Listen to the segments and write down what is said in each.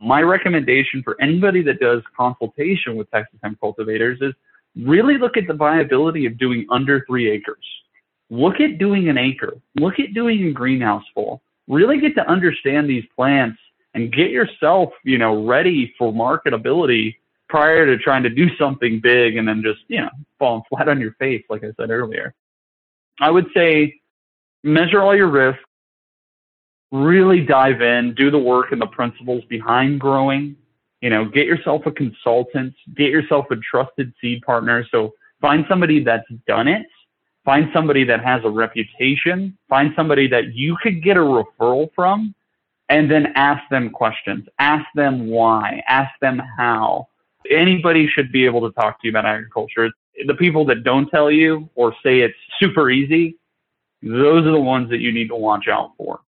My recommendation for anybody that does consultation with Texas hemp cultivators is really look at the viability of doing under three acres. Look at doing an acre. Look at doing a greenhouse full. Really get to understand these plants and get yourself, you know, ready for marketability prior to trying to do something big and then just, you know, falling flat on your face, like I said earlier. I would say measure all your risks, really dive in, do the work and the principles behind growing. You know, get yourself a consultant, get yourself a trusted seed partner. So find somebody that's done it, find somebody that has a reputation, find somebody that you could get a referral from, and then ask them questions. Ask them why, ask them how. Anybody should be able to talk to you about agriculture. The people that don't tell you or say it's super easy, those are the ones that you need to watch out for.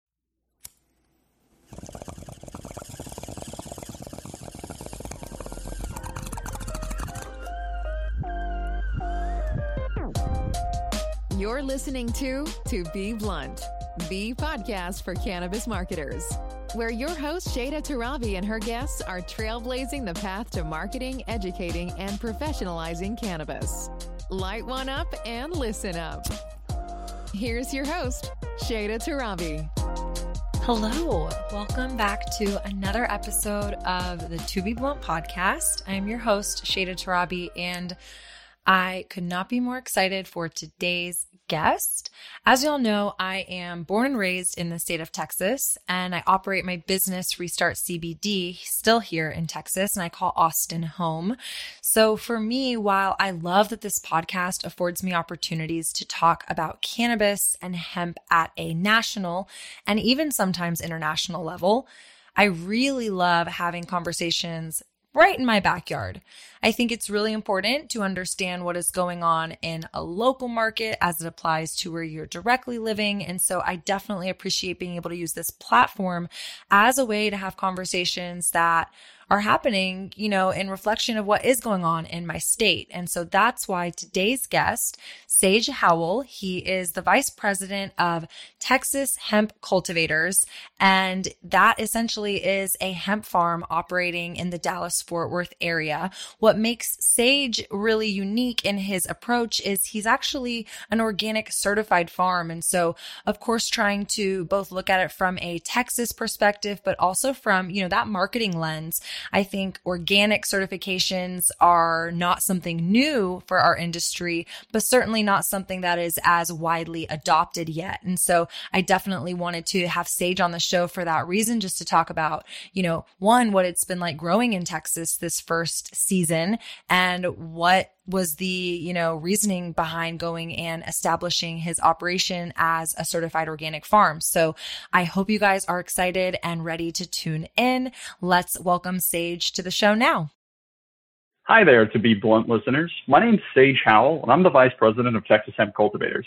You're listening to To Be Blunt, the podcast for cannabis marketers, where your host Shayda Torabi and her guests are trailblazing the path to marketing, educating, and professionalizing cannabis. Light one up and listen up. Here's your host, Shayda Torabi. Hello, welcome back to another episode of the To Be Blunt podcast. I'm your host, Shayda Torabi, and I could not be more excited for today's guest. As y'all know, I am born and raised in the state of Texas and I operate my business Restart CBD still here in Texas and I call Austin home. So for me, while I love that this podcast affords me opportunities to talk about cannabis and hemp at a national and even sometimes international level, I really love having conversations right in my backyard. I think it's really important to understand what is going on in a local market as it applies to where you're directly living. And so I definitely appreciate being able to use this platform as a way to have conversations that are happening, you know, in reflection of what is going on in my state. And so that's why today's guest, Sage Howell, he is the vice president of Texas Hemp Cultivators. And that essentially is a hemp farm operating in the Dallas Fort Worth area. What makes Sage really unique in his approach is he's actually an organic certified farm. And so, of course, trying to both look at it from a Texas perspective, but also from, you know, that marketing lens. I think organic certifications are not something new for our industry, but certainly not something that is as widely adopted yet. And so I definitely wanted to have Sage on the show for that reason, just to talk about, you know, one, what it's been like growing in Texas this first season and what was the, you know, reasoning behind going and establishing his operation as a certified organic farm. So I hope you guys are excited and ready to tune in. Let's welcome Sage to the show now. Hi there, to be blunt listeners. My name's Sage Howell, and I'm the Vice President of Texas Hemp Cultivators.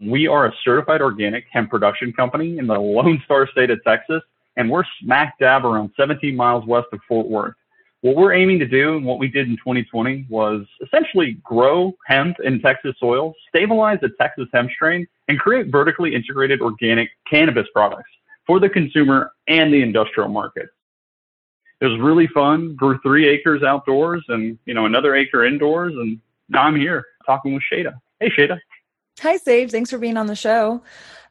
We are a certified organic hemp production company in the Lone Star State of Texas, and we're smack dab around 17 miles west of Fort Worth what we're aiming to do and what we did in 2020 was essentially grow hemp in Texas soil, stabilize the Texas hemp strain, and create vertically integrated organic cannabis products for the consumer and the industrial market. It was really fun. Grew three acres outdoors and you know another acre indoors, and now I'm here talking with Shayda. Hey, Shayda. Hi, Sage. Thanks for being on the show.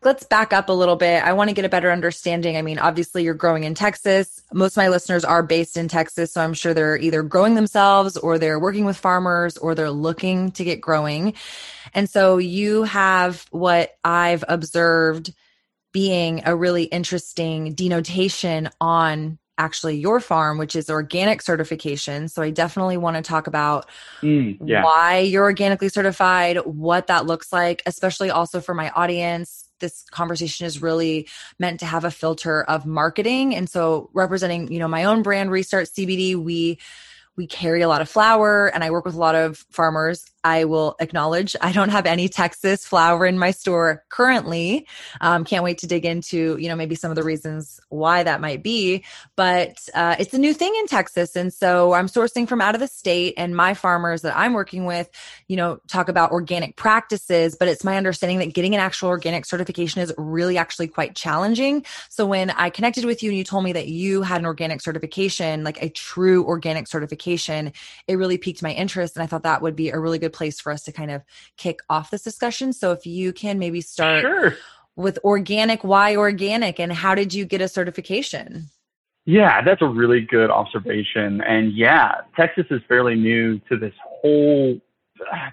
Let's back up a little bit. I want to get a better understanding. I mean, obviously, you're growing in Texas. Most of my listeners are based in Texas, so I'm sure they're either growing themselves or they're working with farmers or they're looking to get growing. And so you have what I've observed being a really interesting denotation on actually your farm, which is organic certification. So I definitely want to talk about mm, yeah. why you're organically certified, what that looks like, especially also for my audience. This conversation is really meant to have a filter of marketing. And so representing, you know, my own brand, Restart CBD, we we carry a lot of flower and I work with a lot of farmers I will acknowledge I don't have any Texas flower in my store currently. Um, can't wait to dig into, you know, maybe some of the reasons why that might be. But uh, it's a new thing in Texas. And so I'm sourcing from out of the state, and my farmers that I'm working with, you know, talk about organic practices. But it's my understanding that getting an actual organic certification is really actually quite challenging. So when I connected with you and you told me that you had an organic certification, like a true organic certification, it really piqued my interest. And I thought that would be a really good place for us to kind of kick off this discussion. So if you can maybe start sure. with organic, why organic, and how did you get a certification? Yeah, that's a really good observation. And yeah, Texas is fairly new to this whole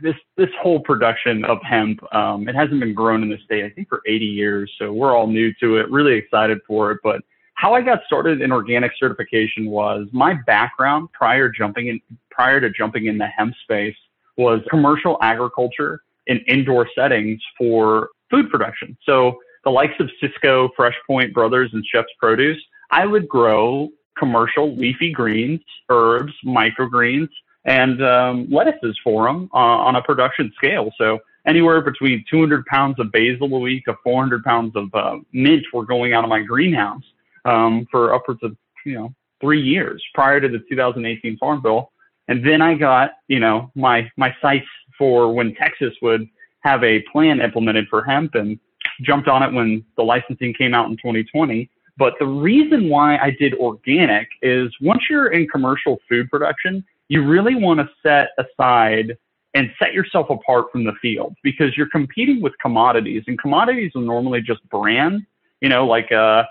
this this whole production of hemp. Um, it hasn't been grown in the state, I think, for 80 years. So we're all new to it. Really excited for it. But how I got started in organic certification was my background prior jumping in prior to jumping in the hemp space was commercial agriculture in indoor settings for food production. So the likes of Sysco, FreshPoint Brothers, and Chef's Produce, I would grow commercial leafy greens, herbs, microgreens, and um, lettuces for them uh, on a production scale. So anywhere between 200 pounds of basil a week to 400 pounds of uh, mint were going out of my greenhouse um, for upwards of you know three years prior to the 2018 Farm Bill. And then I got, you know, my, my sights for when Texas would have a plan implemented for hemp and jumped on it when the licensing came out in 2020. But the reason why I did organic is once you're in commercial food production, you really want to set aside and set yourself apart from the field because you're competing with commodities and commodities are normally just brand, you know, like, uh,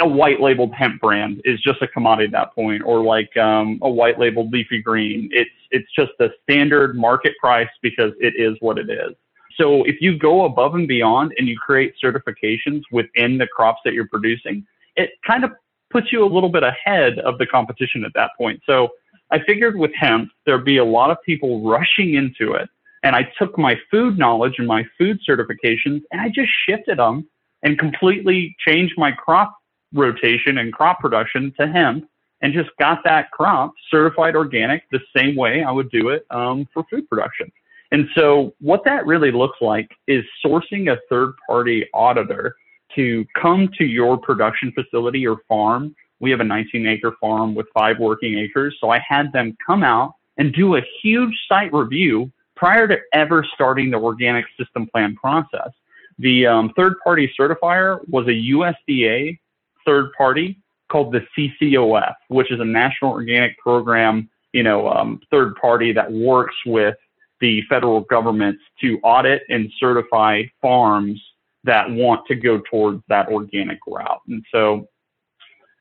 a white labeled hemp brand is just a commodity at that point, or like um, a white labeled leafy green. It's it's just a standard market price because it is what it is. So if you go above and beyond and you create certifications within the crops that you're producing, it kind of puts you a little bit ahead of the competition at that point. So I figured with hemp, there'd be a lot of people rushing into it. And I took my food knowledge and my food certifications and I just shifted them and completely changed my crop rotation and crop production to hemp and just got that crop certified organic the same way I would do it um, for food production. And so, what that really looks like is sourcing a third party auditor to come to your production facility or farm. We have a 19 acre farm with five working acres. So, I had them come out and do a huge site review prior to ever starting the organic system plan process. The um, third party certifier was a USDA third party called the CCOF, which is a national organic program, you know, um, third party that works with the federal government to audit and certify farms that want to go towards that organic route. And so,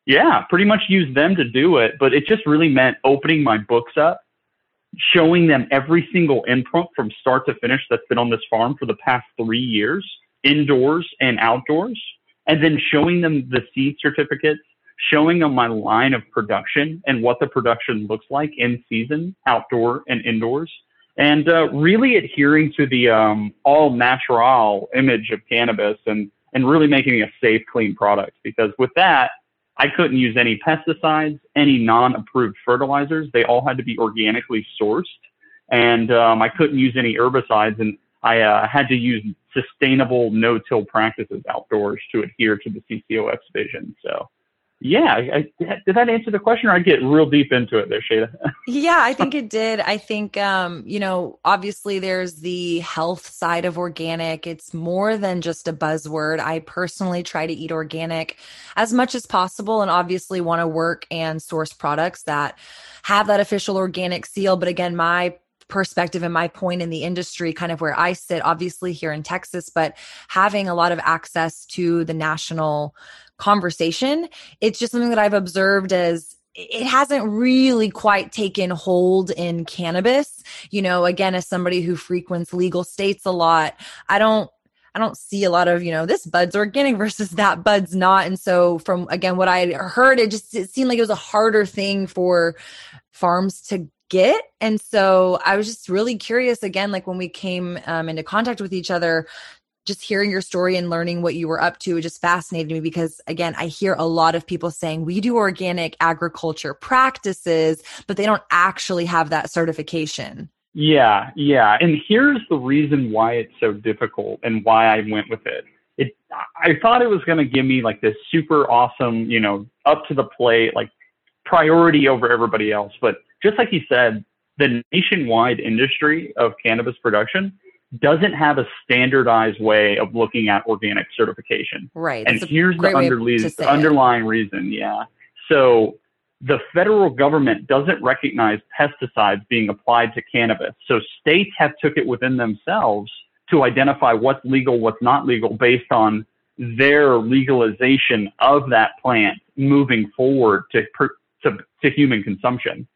yeah, pretty much use them to do it, but it just really meant opening my books up, showing them every single input from start to finish that's been on this farm for the past three years indoors and outdoors, and then showing them the seed certificates, showing them my line of production and what the production looks like in season, outdoor and indoors, and uh, really adhering to the um, all natural image of cannabis and, and really making a safe, clean product. Because with that, I couldn't use any pesticides, any non approved fertilizers. They all had to be organically sourced. And um, I couldn't use any herbicides. And I uh, had to use sustainable no-till practices outdoors to adhere to the CCOF's vision. So, yeah, I, did that answer the question, or I get real deep into it there, Shayda? yeah, I think it did. I think, um, you know, obviously there's the health side of organic. It's more than just a buzzword. I personally try to eat organic as much as possible, and obviously want to work and source products that have that official organic seal. But again, my perspective and my point in the industry, kind of where I sit, obviously here in Texas, but having a lot of access to the national conversation, it's just something that I've observed as it hasn't really quite taken hold in cannabis. You know, again, as somebody who frequents legal states a lot, I don't I don't see a lot of, you know, this bud's organic versus that bud's not. And so from again what I heard, it just it seemed like it was a harder thing for farms to get. And so I was just really curious again, like when we came um, into contact with each other, just hearing your story and learning what you were up to it just fascinated me because again i hear a lot of people saying we do organic agriculture practices but they don't actually have that certification Yeah, yeah. And here's the reason why it's so difficult and why I went with it. It I thought it was going to give me like this super awesome, you know, up to the plate like priority over everybody else, but just like he said, the nationwide industry of cannabis production doesn't have a standardized way of looking at organic certification. Right. And here's the underlying, underlying reason. Yeah. So the federal government doesn't recognize pesticides being applied to cannabis. So states have took it within themselves to identify what's legal, what's not legal based on their legalization of that plant moving forward to, to, to human consumption.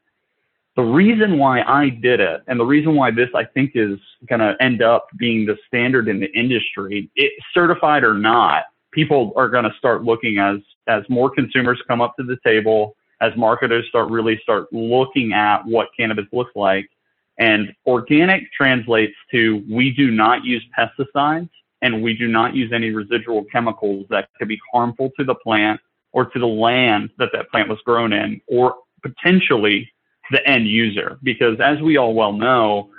The reason why I did it and the reason why this I think is going to end up being the standard in the industry, it, certified or not, people are going to start looking as, as more consumers come up to the table, as marketers start really start looking at what cannabis looks like. And organic translates to we do not use pesticides and we do not use any residual chemicals that could be harmful to the plant or to the land that that plant was grown in or potentially the end user. Because as we all well know,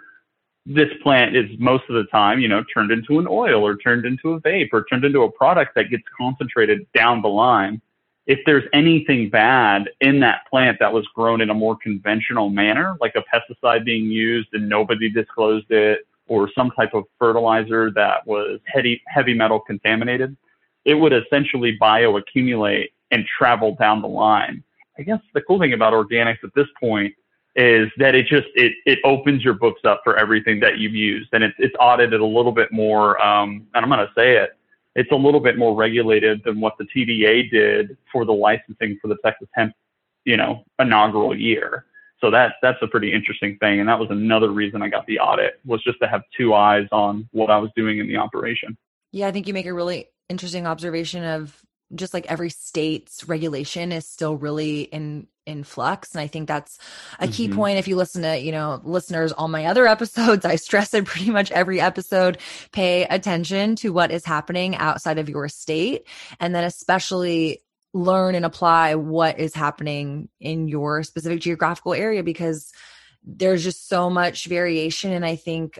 this plant is most of the time, you know, turned into an oil or turned into a vape or turned into a product that gets concentrated down the line if there's anything bad in that plant that was grown in a more conventional manner, like a pesticide being used and nobody disclosed it, or some type of fertilizer that was heavy, heavy metal contaminated, it would essentially bioaccumulate and travel down the line. I guess the cool thing about organics at this point is that it just it it opens your books up for everything that you've used and it's it's audited a little bit more um and I'm going to say it it's a little bit more regulated than what the TDA did for the licensing for the Texas hemp, you know, inaugural year. So that that's a pretty interesting thing, and that was another reason I got the audit was just to have two eyes on what I was doing in the operation. Yeah, I think you make a really interesting observation of just like every state's regulation is still really in in flux and i think that's a key mm-hmm. point if you listen to you know listeners all my other episodes i stress it pretty much every episode pay attention to what is happening outside of your state and then especially learn and apply what is happening in your specific geographical area because there's just so much variation and i think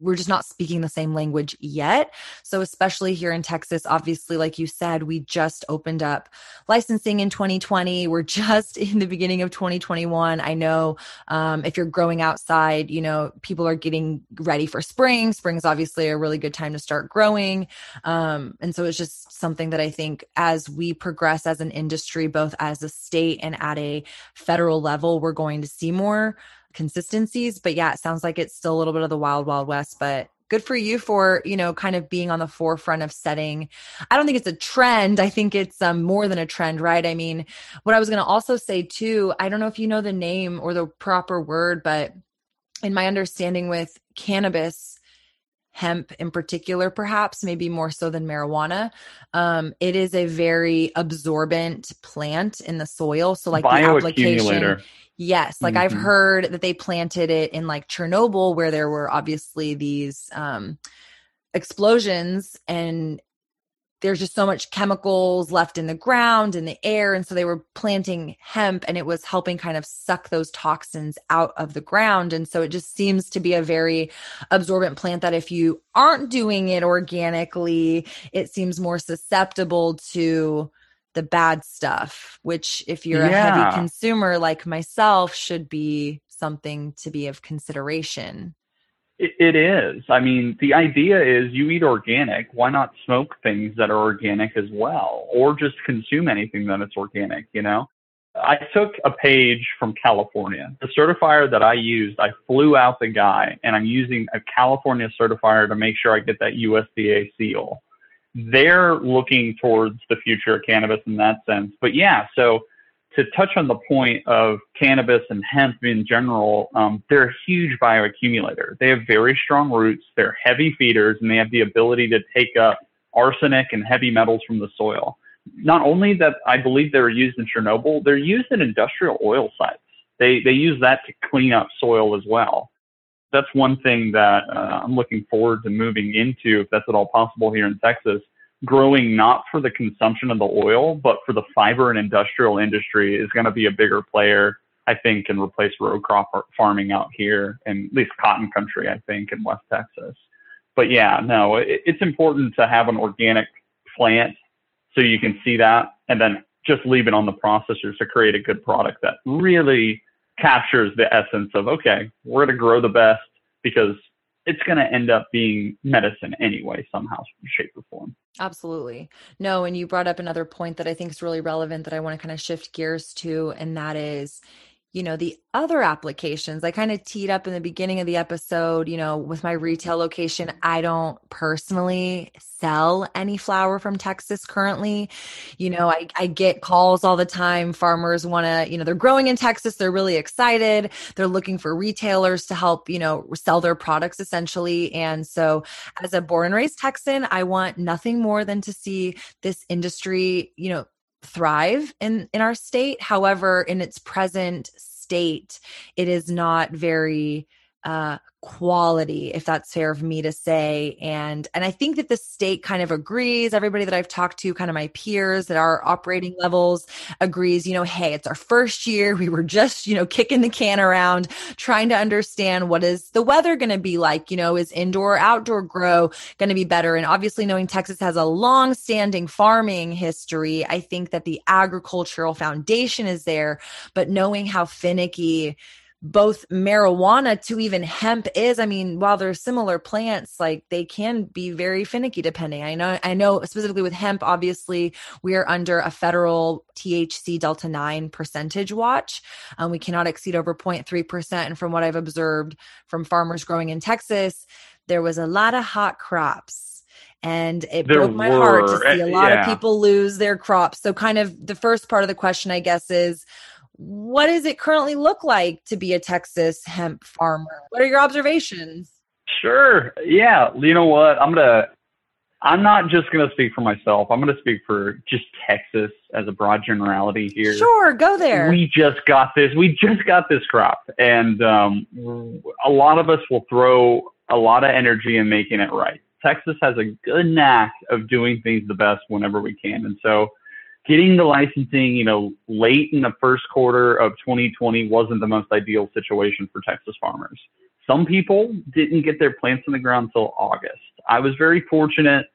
we're just not speaking the same language yet. So, especially here in Texas, obviously, like you said, we just opened up licensing in 2020. We're just in the beginning of 2021. I know um, if you're growing outside, you know, people are getting ready for spring. Spring is obviously a really good time to start growing. Um, and so, it's just something that I think as we progress as an industry, both as a state and at a federal level, we're going to see more consistencies. But yeah, it sounds like it's still a little bit of the wild, wild west, but good for you for you know kind of being on the forefront of setting i don't think it's a trend i think it's um, more than a trend right i mean what i was going to also say too i don't know if you know the name or the proper word but in my understanding with cannabis hemp in particular perhaps maybe more so than marijuana. Um, it is a very absorbent plant in the soil. So like the application Yes, like mm-hmm. I've heard that they planted it in like Chernobyl where there were obviously these um explosions and there's just so much chemicals left in the ground in the air and so they were planting hemp and it was helping kind of suck those toxins out of the ground and so it just seems to be a very absorbent plant that if you aren't doing it organically it seems more susceptible to the bad stuff, which if you're yeah. a heavy consumer like myself should be something to be of consideration. It, is. I mean, the idea is you eat organic. Why not smoke things that are organic as well, or just consume anything that is organic? You know, I took a page from California. The certifier that I used, I flew out the guy, and I'm using a California certifier to make sure I get that USDA seal they're looking towards the future of cannabis in that sense. But yeah, so to touch on the point of cannabis and hemp in general, um, they're a huge bioaccumulator. They have very strong roots, they're heavy feeders, and they have the ability to take up arsenic and heavy metals from the soil. Not only that, I believe they're used in Chernobyl, they're used in industrial oil sites. They, they use that to clean up soil as well that's one thing that uh, I'm looking forward to moving into, if that's at all possible here in Texas. Growing not for the consumption of the oil, but for the fiber and industrial industry is going to be a bigger player. I think, and replace row crop farming out here, and at least cotton country, I think, in West Texas. But yeah, no, it, it's important to have an organic plant so you can see that, and then just leave it on the processors to create a good product that really captures the essence of okay, we're going to grow the best because it's going to end up being medicine anyway, somehow, shape, or form. Absolutely. No, and you brought up another point that I think is really relevant that I want to kind of shift gears to, and that is you know, the other applications. I kind of teed up in the beginning of the episode, you know, with my retail location, I don't personally sell any flower from Texas currently. You know, I, I get calls all the time. Farmers want to, you know, they're growing in Texas. They're really excited. They're looking for retailers to help, you know, sell their products essentially. And so as a born and raised Texan, I want nothing more than to see this industry, you know, thrive in in our state. However in its present state it is not very uh, quality if that's fair of me to say. And and i think that the state kind of agrees. Everybody that i've talked to kind of my peers that are operating levels agrees you know hey it's our first year. We were just you know kicking the can around trying to understand what is the weather going to be like? You know is indoor outdoor grow going to be better? And obviously knowing texas has a long standing farming history i think that the agricultural foundation is there. But knowing how finicky both marijuana to even hemp is i mean while they're similar plants like they can be very finicky depending i know i know specifically with hemp obviously we are under a federal thc delta 9 percentage watch um, we cannot exceed over 0.3% and from what i've observed from farmers growing in texas there was a lot of hot crops and it there broke my were. heart to see a lot yeah. of people lose their crops so kind of the first part of the question i guess is what does it currently look like to be a Texas hemp farmer? What are your observations? Sure. Yeah. You know what? I'm going to, I'm not just going to speak for myself. I'm going to speak for just Texas as a broad generality here. Sure. Go there. We just got this. We just got this crop. And um, a lot of us will throw a lot of energy in making it right. Texas has a good knack of doing things the best whenever we can. And so, getting the licensing, you know, late in the first quarter of 2020 wasn't the most ideal situation for Texas farmers. Some people didn't get their plants in the ground until August. I was very fortunate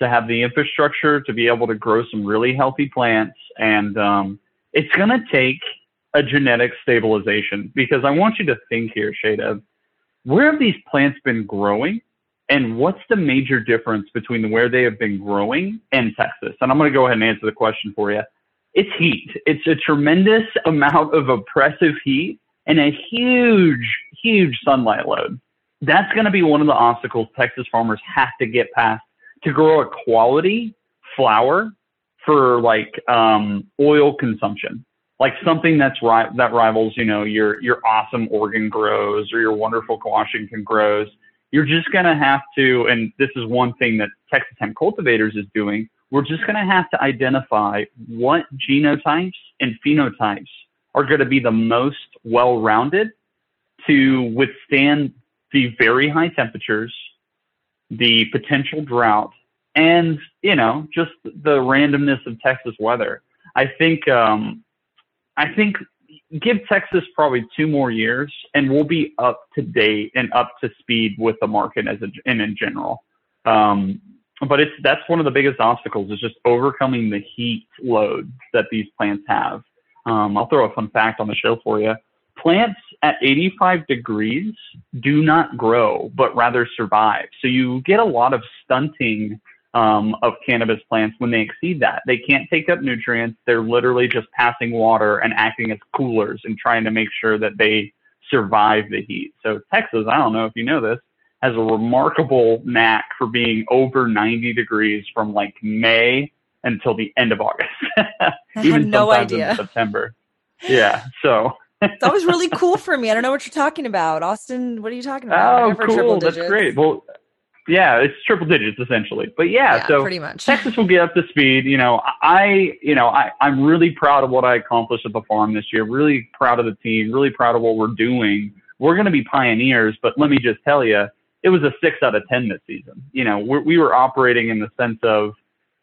to have the infrastructure to be able to grow some really healthy plants, and um, it's going to take a genetic stabilization because I want you to think here, Shayda, where have these plants been growing and what's the major difference between where they have been growing and Texas? And I'm going to go ahead and answer the question for you. It's heat. It's a tremendous amount of oppressive heat and a huge, huge sunlight load. That's going to be one of the obstacles Texas farmers have to get past to grow a quality flower for like um, oil consumption, like something that's ri- that rivals, you know, your your awesome Oregon grows or your wonderful Washington grows you're just going to have to, and this is one thing that Texas Hemp Cultivators is doing, we're just going to have to identify what genotypes and phenotypes are going to be the most well rounded to withstand the very high temperatures, the potential drought, and, you know, just the randomness of Texas weather. I think, um, I think give Texas probably two more years, and we'll be up to date and up to speed with the market as a, and in general. Um, but it's that's one of the biggest obstacles is just overcoming the heat load that these plants have. Um, I'll throw a fun fact on the show for you. Plants at 85 degrees do not grow, but rather survive. So you get a lot of stunting um, of cannabis plants when they exceed that. They can't take up nutrients. They're literally just passing water and acting as coolers and trying to make sure that they survive the heat. So Texas, I don't know if you know this, has a remarkable knack for being over 90 degrees from like May until the end of August. Even no idea. In September. Yeah. So that was really cool for me. I don't know what you're talking about. Austin, what are you talking about? Oh, cool. That's great. Well, yeah, it's triple digits essentially. But yeah, yeah, so pretty much. Texas will get up to speed. You know, I, you know, I, I'm really proud of what I accomplished at the farm this year. Really proud of the team. Really proud of what we're doing. We're going to be pioneers, but let me just tell you, it was a six out of ten this season. You know, we're, we were operating in the sense of,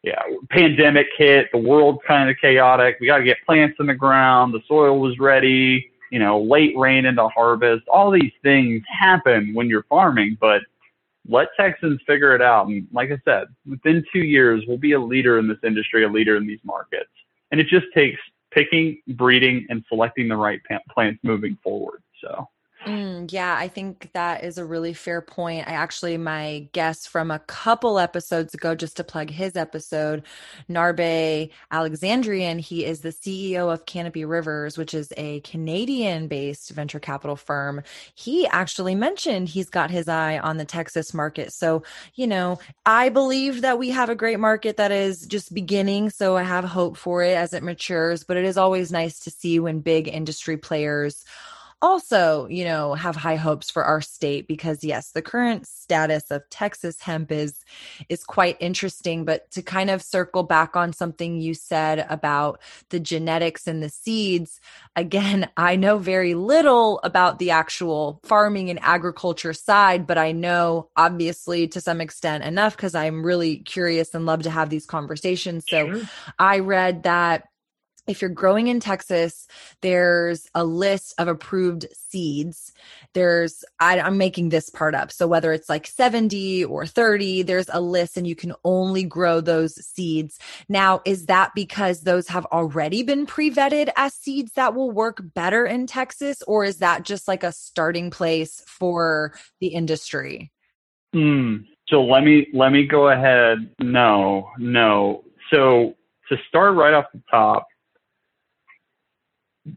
yeah, pandemic hit, the world's kind of chaotic. We got to get plants in the ground. The soil was ready. you know, late rain into harvest. All these things happen when you're farming, but let Texans figure it out. And like I said, within two years, we'll be a leader in this industry, a leader in these markets. And it just takes picking, breeding, and selecting the right plants moving forward. So. Mm, yeah, I think that is a really fair point. I actually, my guest from a couple episodes ago, just to plug his episode, Narbe Alexandrian, he is the CEO of Canopy Rivers, which is a Canadian based venture capital firm. He actually mentioned he's got his eye on the Texas market. So, you know, I believe that we have a great market that is just beginning. So I have hope for it as it matures, but it is always nice to see when big industry players also, you know, have high hopes for our state because yes, the current status of Texas hemp is is quite interesting, but to kind of circle back on something you said about the genetics and the seeds, again, I know very little about the actual farming and agriculture side, but I know obviously to some extent enough cuz I'm really curious and love to have these conversations. So sure. I read that if you're growing in Texas, there's a list of approved seeds. There's, I, am making this part up. So whether it's like 70 or 30, there's a list and you can only grow those seeds. Now, is that because those have already been pre vetted as seeds that will work better in Texas? Or is that just like a starting place for the industry? Mm, so let me, let me go ahead. No, no. So to start right off the top,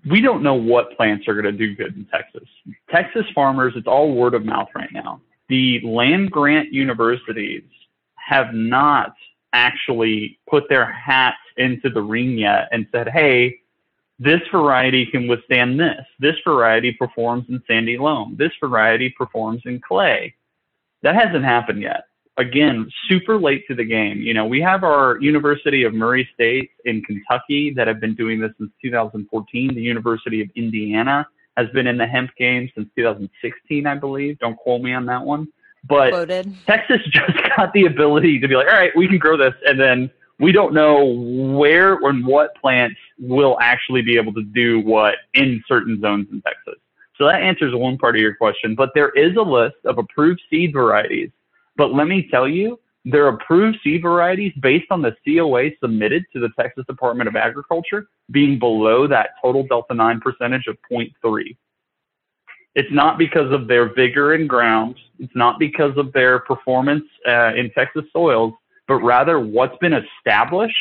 we don't know what plants are going to do good in Texas. Texas farmers, it's all word of mouth right now. The land grant universities have not actually put their hats into the ring yet and said, hey, this variety can withstand this. This variety performs in sandy loam. This variety performs in clay. That hasn't happened yet again, super late to the game. You know, we have our University of Murray State in Kentucky that have been doing this since 2014. The University of Indiana has been in the hemp game since 2016, I believe. Don't quote me on that one. But Quoted. Texas just got the ability to be like, all right, we can grow this. And then we don't know where and what plants will actually be able to do what in certain zones in Texas. So that answers one part of your question. But there is a list of approved seed varieties but let me tell you, they're approved seed varieties based on the COA submitted to the Texas Department of Agriculture being below that total Delta 9 percentage of 0.3. It's not because of their vigor in ground. It's not because of their performance uh, in Texas soils, but rather what's been established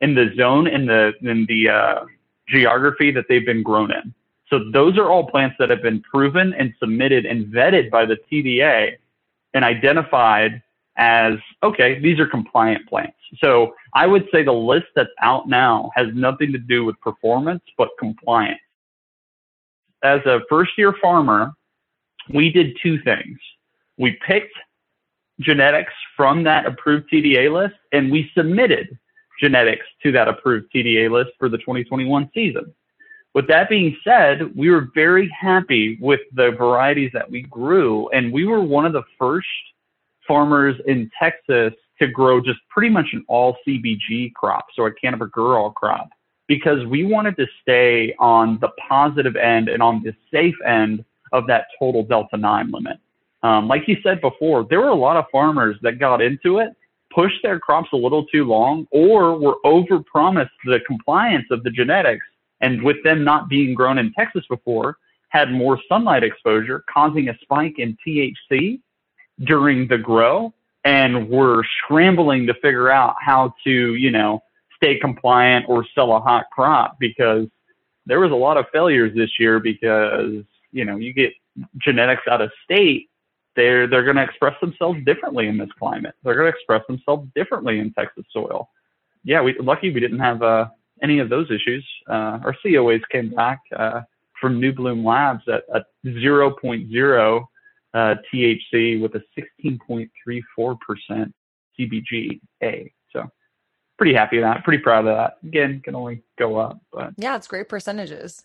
in the zone and the in the uh, geography that they've been grown in. So those are all plants that have been proven and submitted and vetted by the TDA and identified as okay, these are compliant plants. So I would say the list that's out now has nothing to do with performance, but compliance. As a first year farmer, we did two things. We picked genetics from that approved TDA list and we submitted genetics to that approved TDA list for the 2021 season. With that being said, we were very happy with the varieties that we grew, and we were one of the first farmers in Texas to grow just pretty much an all CBG crop, so a cannabigerol crop, because we wanted to stay on the positive end and on the safe end of that total Delta 9 limit. Um, like you said before, there were a lot of farmers that got into it, pushed their crops a little too long, or were overpromised the compliance of the genetics and with them not being grown in Texas before, had more sunlight exposure, causing a spike in THC during the grow. And were scrambling to figure out how to, you know, stay compliant or sell a hot crop because there was a lot of failures this year because, you know, you get genetics out of state, they're they're going to express themselves differently in this climate. They're going to express themselves differently in Texas soil. Yeah, we lucky we didn't have uh, any of those issues. Uh, our COAs came back uh, from New Bloom Labs at, at 0.0 uh, THC with a 16.34% CBGA. So pretty happy with that. Pretty proud of that. Again, can only go up. But yeah, it's great percentages.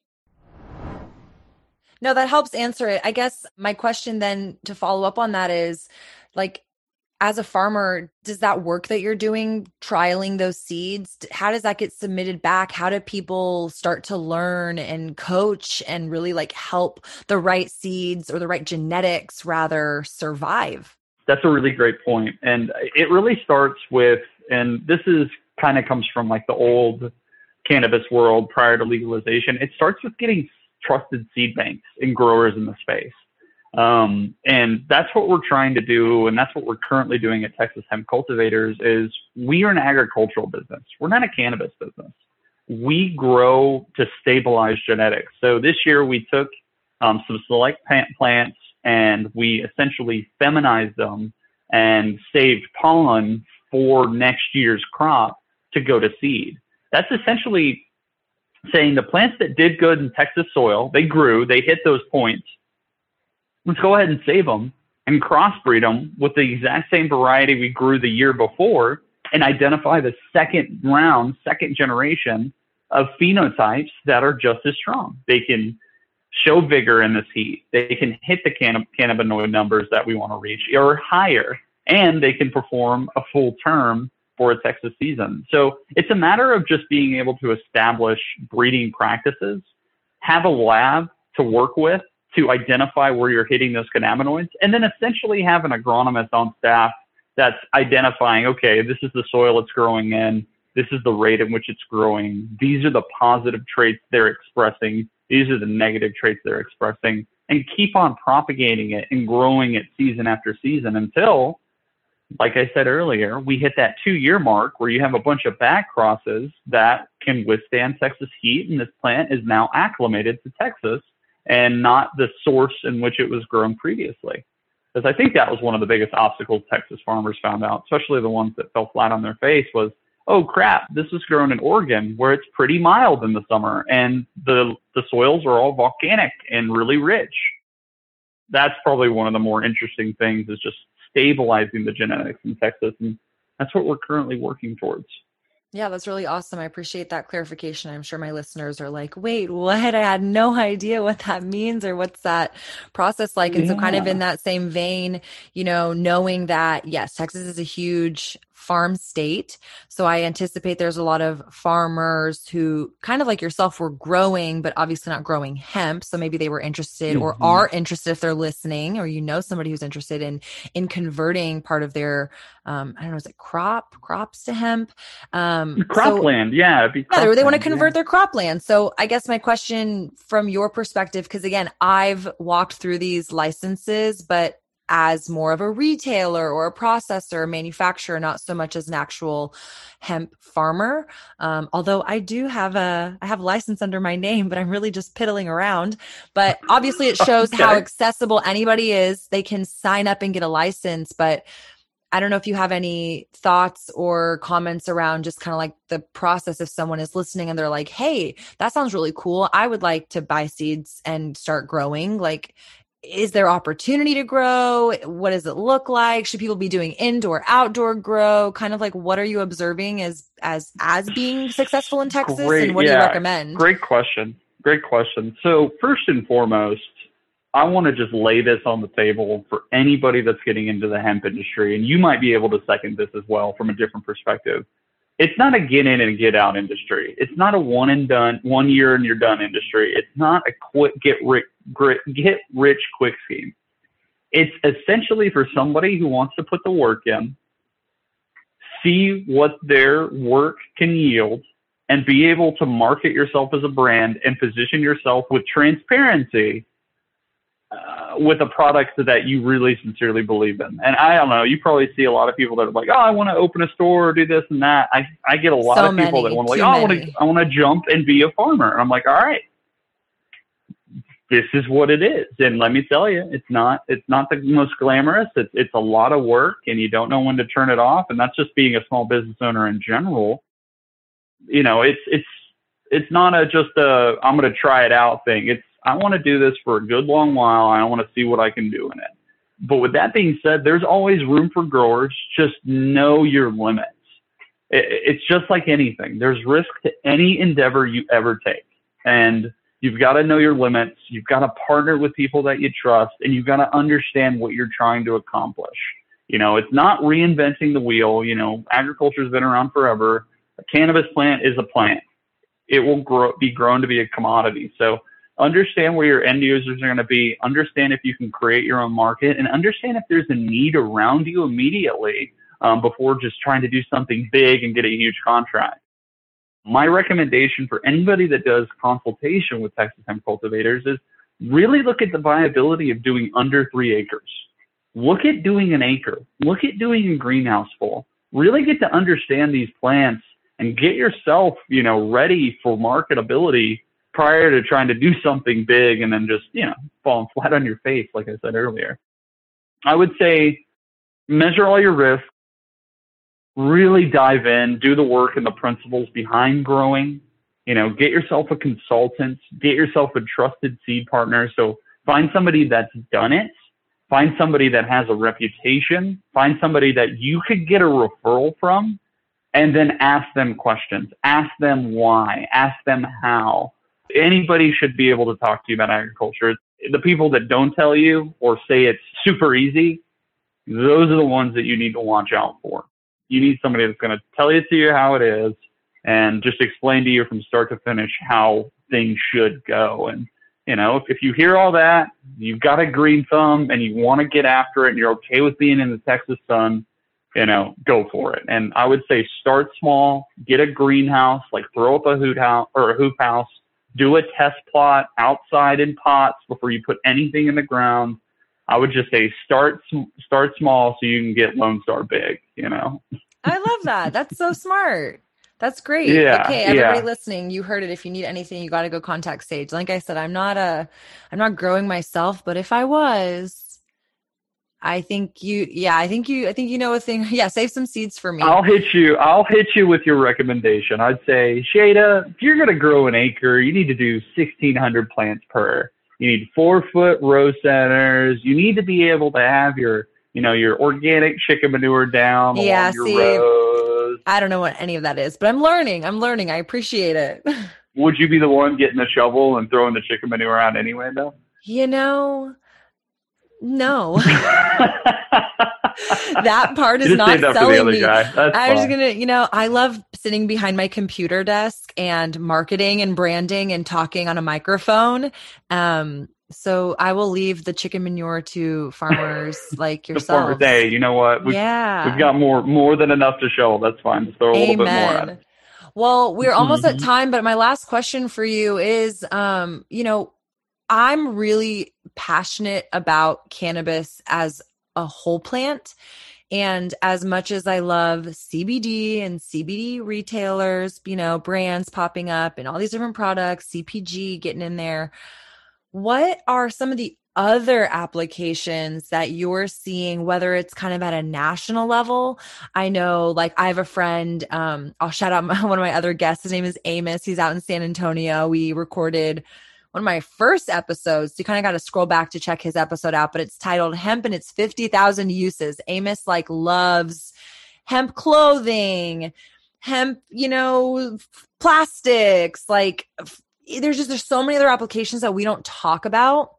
No, that helps answer it. I guess my question then to follow up on that is like, as a farmer, does that work that you're doing, trialing those seeds, how does that get submitted back? How do people start to learn and coach and really like help the right seeds or the right genetics rather survive? That's a really great point. And it really starts with, and this is kind of comes from like the old cannabis world prior to legalization. It starts with getting trusted seed banks and growers in the space. Um, and that's what we're trying to do, and that's what we're currently doing at Texas Hemp Cultivators. Is we are an agricultural business. We're not a cannabis business. We grow to stabilize genetics. So this year we took um, some select plant plants and we essentially feminized them and saved pollen for next year's crop to go to seed. That's essentially saying the plants that did good in Texas soil, they grew, they hit those points. Let's go ahead and save them and crossbreed them with the exact same variety we grew the year before and identify the second round, second generation of phenotypes that are just as strong. They can show vigor in this heat. They can hit the cannabinoid numbers that we want to reach or higher, and they can perform a full term for a Texas season. So it's a matter of just being able to establish breeding practices, have a lab to work with to identify where you're hitting those cannabinoids, and then essentially have an agronomist on staff that's identifying, okay, this is the soil it's growing in. This is the rate at which it's growing. These are the positive traits they're expressing. These are the negative traits they're expressing and keep on propagating it and growing it season after season until like I said earlier, we hit that two year mark where you have a bunch of back crosses that can withstand Texas heat, and this plant is now acclimated to Texas and not the source in which it was grown previously. Because I think that was one of the biggest obstacles Texas farmers found out, especially the ones that fell flat on their face, was oh crap, this was grown in Oregon where it's pretty mild in the summer and the the soils are all volcanic and really rich. That's probably one of the more interesting things is just stabilizing the genetics in Texas. And that's what we're currently working towards. Yeah, that's really awesome. I appreciate that clarification. I'm sure my listeners are like, wait, what? I had no idea what that means or what's that process like. And yeah. so, kind of in that same vein, you know, knowing that, yes, Texas is a huge farm state. So I anticipate there's a lot of farmers who kind of like yourself were growing, but obviously not growing hemp. So maybe they were interested mm-hmm. or are interested if they're listening, or you know somebody who's interested in in converting part of their um, I don't know, is it crop crops to hemp? Um, cropland, so, yeah, yeah, they, they want to convert yeah. their cropland. So I guess my question from your perspective, because again, I've walked through these licenses, but as more of a retailer or a processor, manufacturer, not so much as an actual hemp farmer. Um, although I do have a, I have a license under my name, but I'm really just piddling around. But obviously it shows okay. how accessible anybody is. They can sign up and get a license, but I don't know if you have any thoughts or comments around just kind of like the process if someone is listening and they're like, hey, that sounds really cool. I would like to buy seeds and start growing. Like, is there opportunity to grow? What does it look like? Should people be doing indoor, outdoor grow? Kind of like what are you observing as as as being successful in Texas Great, and what yeah. do you recommend? Great question. Great question. So first and foremost, I want to just lay this on the table for anybody that's getting into the hemp industry, and you might be able to second this as well from a different perspective it's not a get in and get out industry. It's not a one and done, one year and you're done industry. It's not a quick get rich, get rich quick scheme. It's essentially for somebody who wants to put the work in, see what their work can yield, and be able to market yourself as a brand and position yourself with transparency uh, with a product that you really sincerely believe in. And I don't know, you probably see a lot of people that are like, oh, I want to open a store or do this and that. I, I get a lot so of people many, that want to like, oh, I want to, I want to jump and be a farmer. And I'm like, all right, this is what it is. And let me tell you, it's not it's not the most glamorous. It's it's a lot of work and you don't know when to turn it off. And that's just being a small business owner in general. You know, it's it's it's not a just a I'm gonna try it out thing. It's I want to do this for a good long while. I want to see what I can do in it. But with that being said, there's always room for growers. Just know your limits. It's just like anything. There's risk to any endeavor you ever take. And You've got to know your limits. You've got to partner with people that you trust and you've got to understand what you're trying to accomplish. You know, it's not reinventing the wheel. You know, agriculture has been around forever. A cannabis plant is a plant. It will grow, be grown to be a commodity. So understand where your end users are going to be. Understand if you can create your own market and understand if there's a need around you immediately um, before just trying to do something big and get a huge contract. My recommendation for anybody that does consultation with Texas hemp cultivators is really look at the viability of doing under three acres. Look at doing an acre. Look at doing a greenhouse full. Really get to understand these plants and get yourself, you know, ready for marketability prior to trying to do something big and then just, you know, falling flat on your face, like I said earlier. I would say measure all your risks, really dive in, do the work and the principles behind growing. You know, get yourself a consultant, get yourself a trusted seed partner. So find somebody that's done it, find somebody that has a reputation, find somebody that you could get a referral from, and then ask them questions. Ask them why, ask them how. Anybody should be able to talk to you about agriculture. The people that don't tell you or say it's super easy, those are the ones that you need to watch out for you need somebody that's going to tell you to you how it is and just explain to you from start to finish how things should go. And, you know, if, if you hear all that, you've got a green thumb and you want to get after it and you're okay with being in the Texas sun, you know, go for it. And I would say start small, get a greenhouse, like throw up a hoot house or a hoop house, do a test plot outside in pots before you put anything in the ground I would just say start start small so you can get Lone Star big. You know. I love that. That's so smart. That's great. Yeah. Okay, everybody yeah. listening, you heard it. If you need anything, you got to go contact Sage. Like I said, I'm not a, I'm not growing myself, but if I was, I think you, yeah, I think you, I think you know a thing. Yeah, save some seeds for me. I'll hit you. I'll hit you with your recommendation. I'd say, Shayda, if you're gonna grow an acre, you need to do 1,600 plants per you need four foot row centers. You need to be able to have your, you know, your organic chicken manure down yeah, see, rows. I don't know what any of that is, but I'm learning. I'm learning. I appreciate it. Would you be the one getting the shovel and throwing the chicken manure out anyway, though? You know, no. that part is not selling me. I was gonna, you know, I love sitting behind my computer desk and marketing and branding and talking on a microphone. Um, so I will leave the chicken manure to farmers like yourself. Hey, you know what? We've, yeah, we've got more more than enough to show. That's fine. Just throw a Amen. little bit more. Well, we're almost mm-hmm. at time, but my last question for you is, um, you know, I'm really passionate about cannabis as a whole plant. And as much as I love CBD and CBD retailers, you know, brands popping up and all these different products, CPG getting in there, what are some of the other applications that you're seeing, whether it's kind of at a national level? I know, like, I have a friend, um, I'll shout out my, one of my other guests. His name is Amos. He's out in San Antonio. We recorded one of my first episodes. You kind of got to scroll back to check his episode out, but it's titled Hemp and its 50,000 Uses. Amos like loves hemp clothing, hemp, you know, plastics, like there's just there's so many other applications that we don't talk about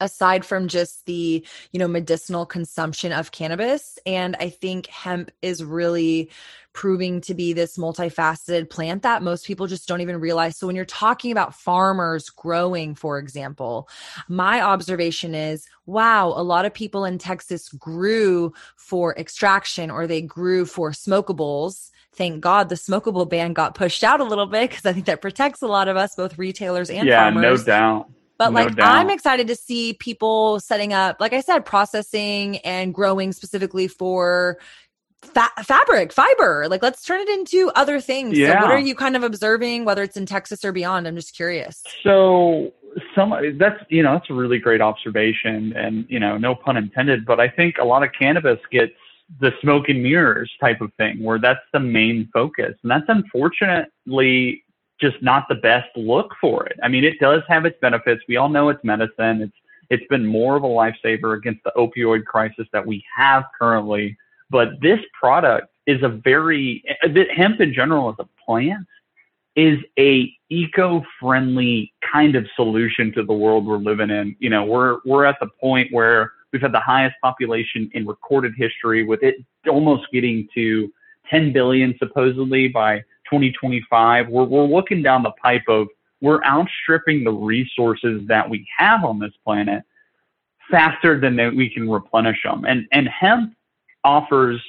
aside from just the you know medicinal consumption of cannabis and i think hemp is really proving to be this multifaceted plant that most people just don't even realize so when you're talking about farmers growing for example my observation is wow a lot of people in texas grew for extraction or they grew for smokables thank God the smokable ban got pushed out a little bit because I think that protects a lot of us, both retailers and yeah, farmers. no doubt. But no like, doubt. I'm excited to see people setting up, like I said, processing and growing specifically for fa- fabric, fiber. Like, let's turn it into other things. Yeah. So, what are you kind of observing, whether it's in Texas or beyond? I'm just curious. So some that's you know that's a really great observation, and you know no pun intended, but I think a lot of cannabis gets the smoke and mirrors type of thing, where that's the main focus, and that's unfortunately just not the best look for it. I mean, it does have its benefits. We all know it's medicine. It's it's been more of a lifesaver against the opioid crisis that we have currently. But this product is a very hemp in general as a plant is a eco-friendly kind of solution to the world we're living in. You know, we're we're at the point where we've had the highest population in recorded history, with it almost getting to 10 billion supposedly by 2025. We're we're looking down the pipe of we're outstripping the resources that we have on this planet faster than that we can replenish them. And and hemp offers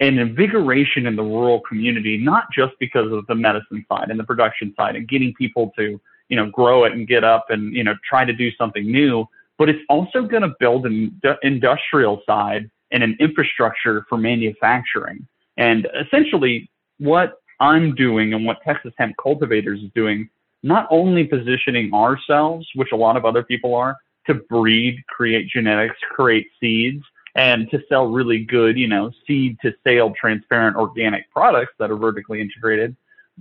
an invigoration in the rural community, not just because of the medicine side and the production side and getting people to, you know, grow it and get up and, you know, try to do something new, but it's also going to build an industrial side and an infrastructure for manufacturing. And essentially what I'm doing and what Texas Hemp Cultivators is doing, not only positioning ourselves, which a lot of other people are, to breed, create genetics, create seeds, and to sell really good, you know, seed to sale transparent organic products that are vertically integrated,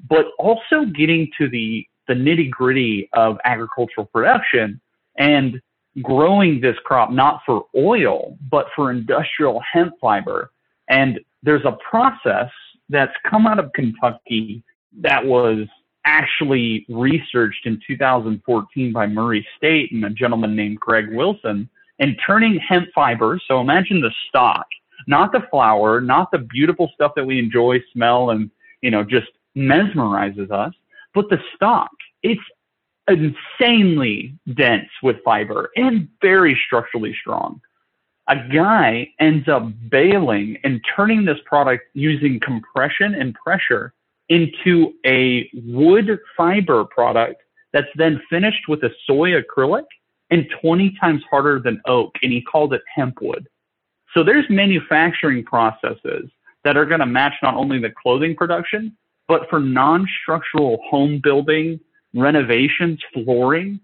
but also getting to the, the nitty gritty of agricultural production and growing this crop not for oil, but for industrial hemp fiber. And there's a process that's come out of Kentucky that was actually researched in 2014 by Murray State and a gentleman named Greg Wilson and turning hemp fiber. So imagine the stalk, not the flower, not the beautiful stuff that we enjoy, smell, and you know just mesmerizes us, but the stalk. It's insanely dense with fiber and very structurally strong. A guy ends up baling and turning this product using compression and pressure into a wood fiber product that's then finished with a soy acrylic and 20 times harder than oak, and he called it hempwood. So there's manufacturing processes that are going to match not only the clothing production, but for non-structural home building, renovations, flooring,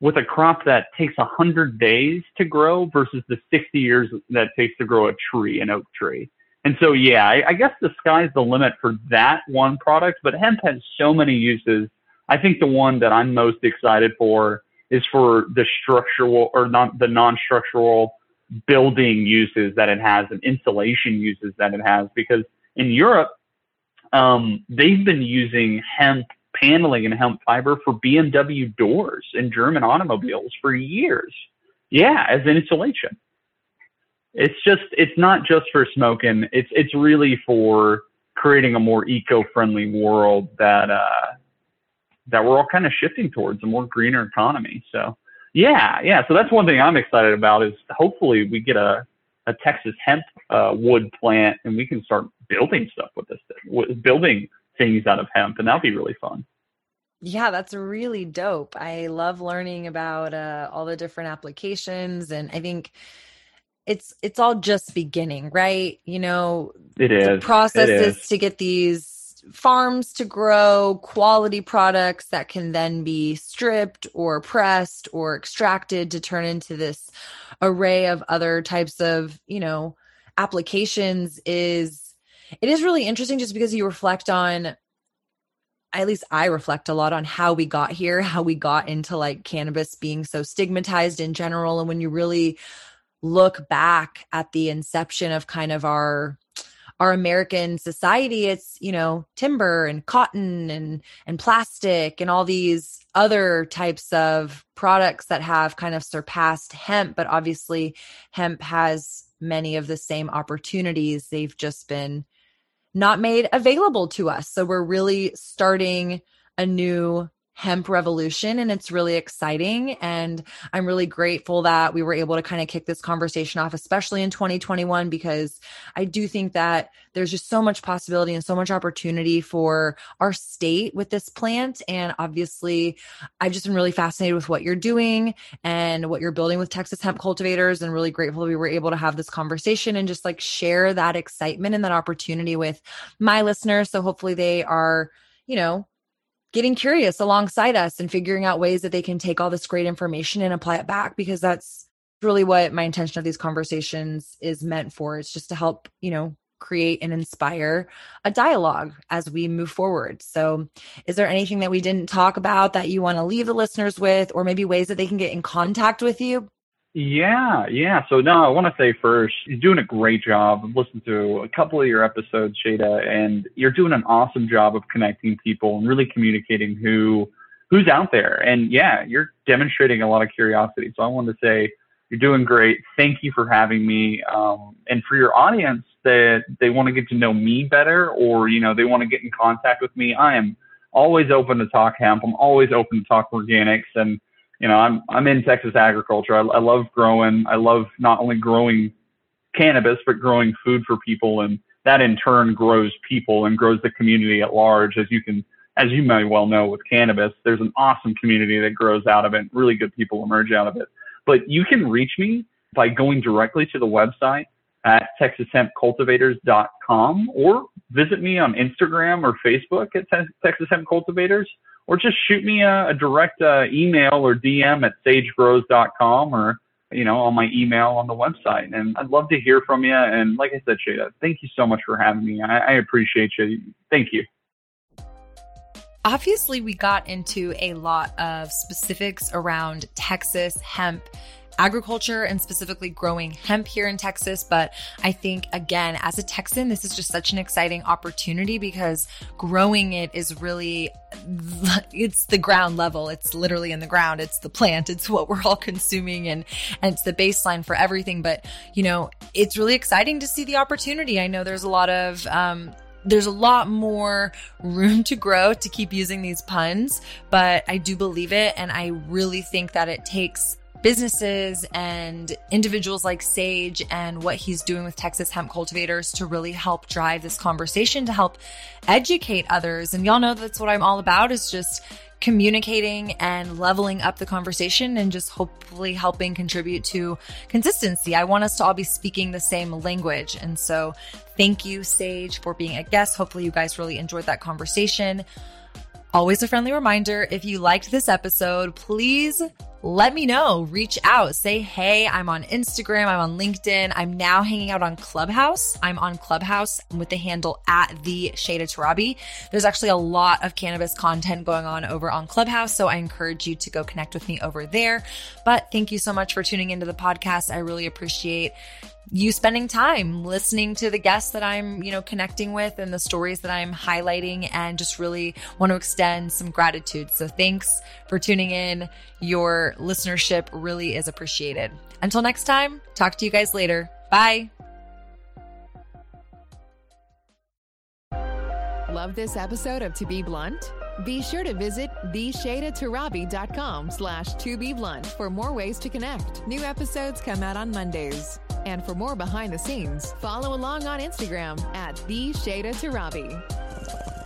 with a crop that takes 100 days to grow versus the 60 years that takes to grow a tree, an oak tree. And so, yeah, I, I guess the sky's the limit for that one product, but hemp has so many uses. I think the one that I'm most excited for is for the structural or not the non-structural building uses that it has and insulation uses that it has because in Europe um, they've been using hemp paneling and hemp fiber for BMW doors and German automobiles for years. Yeah, as an insulation. It's just it's not just for smoking. It's it's really for creating a more eco-friendly world that uh, that we're all kind of shifting towards a more greener economy. So yeah, yeah. So that's one thing I'm excited about is hopefully we get a, a Texas hemp uh, wood plant and we can start building stuff with this, thing, building things out of hemp, and that'll be really fun. Yeah, that's really dope. I love learning about uh, all the different applications, and I think it's it's all just beginning, right? You know, it is the process is to get these farms to grow quality products that can then be stripped or pressed or extracted to turn into this array of other types of, you know, applications is it is really interesting just because you reflect on at least I reflect a lot on how we got here, how we got into like cannabis being so stigmatized in general. And when you really look back at the inception of kind of our our American society, it's, you know, timber and cotton and and plastic and all these other types of products that have kind of surpassed hemp, but obviously hemp has many of the same opportunities. They've just been not made available to us. So we're really starting a new hemp revolution and it's really exciting. And i'm really grateful that we were able to kind of kick this conversation off especially in 2021 because i do think that there's just so much possibility and so much opportunity for our state with this plant. And obviously i've just been really fascinated with what you're doing and what you're building with texas hemp cultivators and really grateful we were able to have this conversation and just like share that excitement and that opportunity with my listeners. So hopefully they are you know getting curious alongside us and figuring out ways that they can take all this great information and apply it back because that's really what my intention of these conversations is meant for. It's just to help you know create and inspire a dialogue as we move forward. So is there anything that we didn't talk about that you want to leave the listeners with or maybe ways that they can get in contact with you yeah, yeah. So no, I want to say first, you're doing a great job. I've listened to a couple of your episodes, Shayda, and you're doing an awesome job of connecting people and really communicating who who's out there. And yeah, you're demonstrating a lot of curiosity. So I wanted to say you're doing great. Thank you for having me. Um, and for your audience that they want to get to know me better, or you know they want to get in contact with me, I am always open to talk hemp. I'm always open to talk organics and you know, I'm I'm in Texas agriculture. I, I love growing. I love not only growing cannabis, but growing food for people, and that in turn grows people and grows the community at large. As you can, as you may well know, with cannabis, there's an awesome community that grows out of it. Really good people emerge out of it. But you can reach me by going directly to the website at texashempcultivators.com or visit me on Instagram or Facebook at Texas Hemp Cultivators or just shoot me a, a direct uh, email or DM at sagegrows.com or you know on my email on the website. And I'd love to hear from you. And like I said, Shayda, thank you so much for having me. I, I appreciate you. Thank you. Obviously, we got into a lot of specifics around Texas hemp agriculture and specifically growing hemp here in Texas. But I think, again, as a Texan, this is just such an exciting opportunity because growing it is really, it's the ground level. It's literally in the ground. It's the plant. It's what we're all consuming and, and it's the baseline for everything. But, you know, it's really exciting to see the opportunity. I know there's a lot of, um, there's a lot more room to grow to keep using these puns, but I do believe it. And I really think that it takes businesses and individuals like Sage and what he's doing with Texas hemp cultivators to really help drive this conversation to help educate others. And y'all know that's what I'm all about is just communicating and leveling up the conversation and just hopefully helping contribute to consistency. I want us to all be speaking the same language. And so thank you, Sage, for being a guest. Hopefully you guys really enjoyed that conversation. Always a friendly reminder if you liked this episode, please let me know. Reach out. Say, hey, I'm on Instagram. I'm on LinkedIn. I'm now hanging out on Clubhouse. I'm on Clubhouse with the handle at the Shayda Torabi. There's actually a lot of cannabis content going on over on Clubhouse. So I encourage you to go connect with me over there. But thank you so much for tuning into the podcast. I really appreciate you spending time listening to the guests that I'm, you know, connecting with and the stories that I'm highlighting and just really want to extend some gratitude. So thanks for tuning in. Your listenership really is appreciated. Until next time, talk to you guys later. Bye. Love this episode of To Be Blunt? Be sure to visit theshaydatorabi.com slash to be blunt for more ways to connect. New episodes come out on Mondays. And for more behind the scenes, follow along on Instagram at the Shayda Torabi.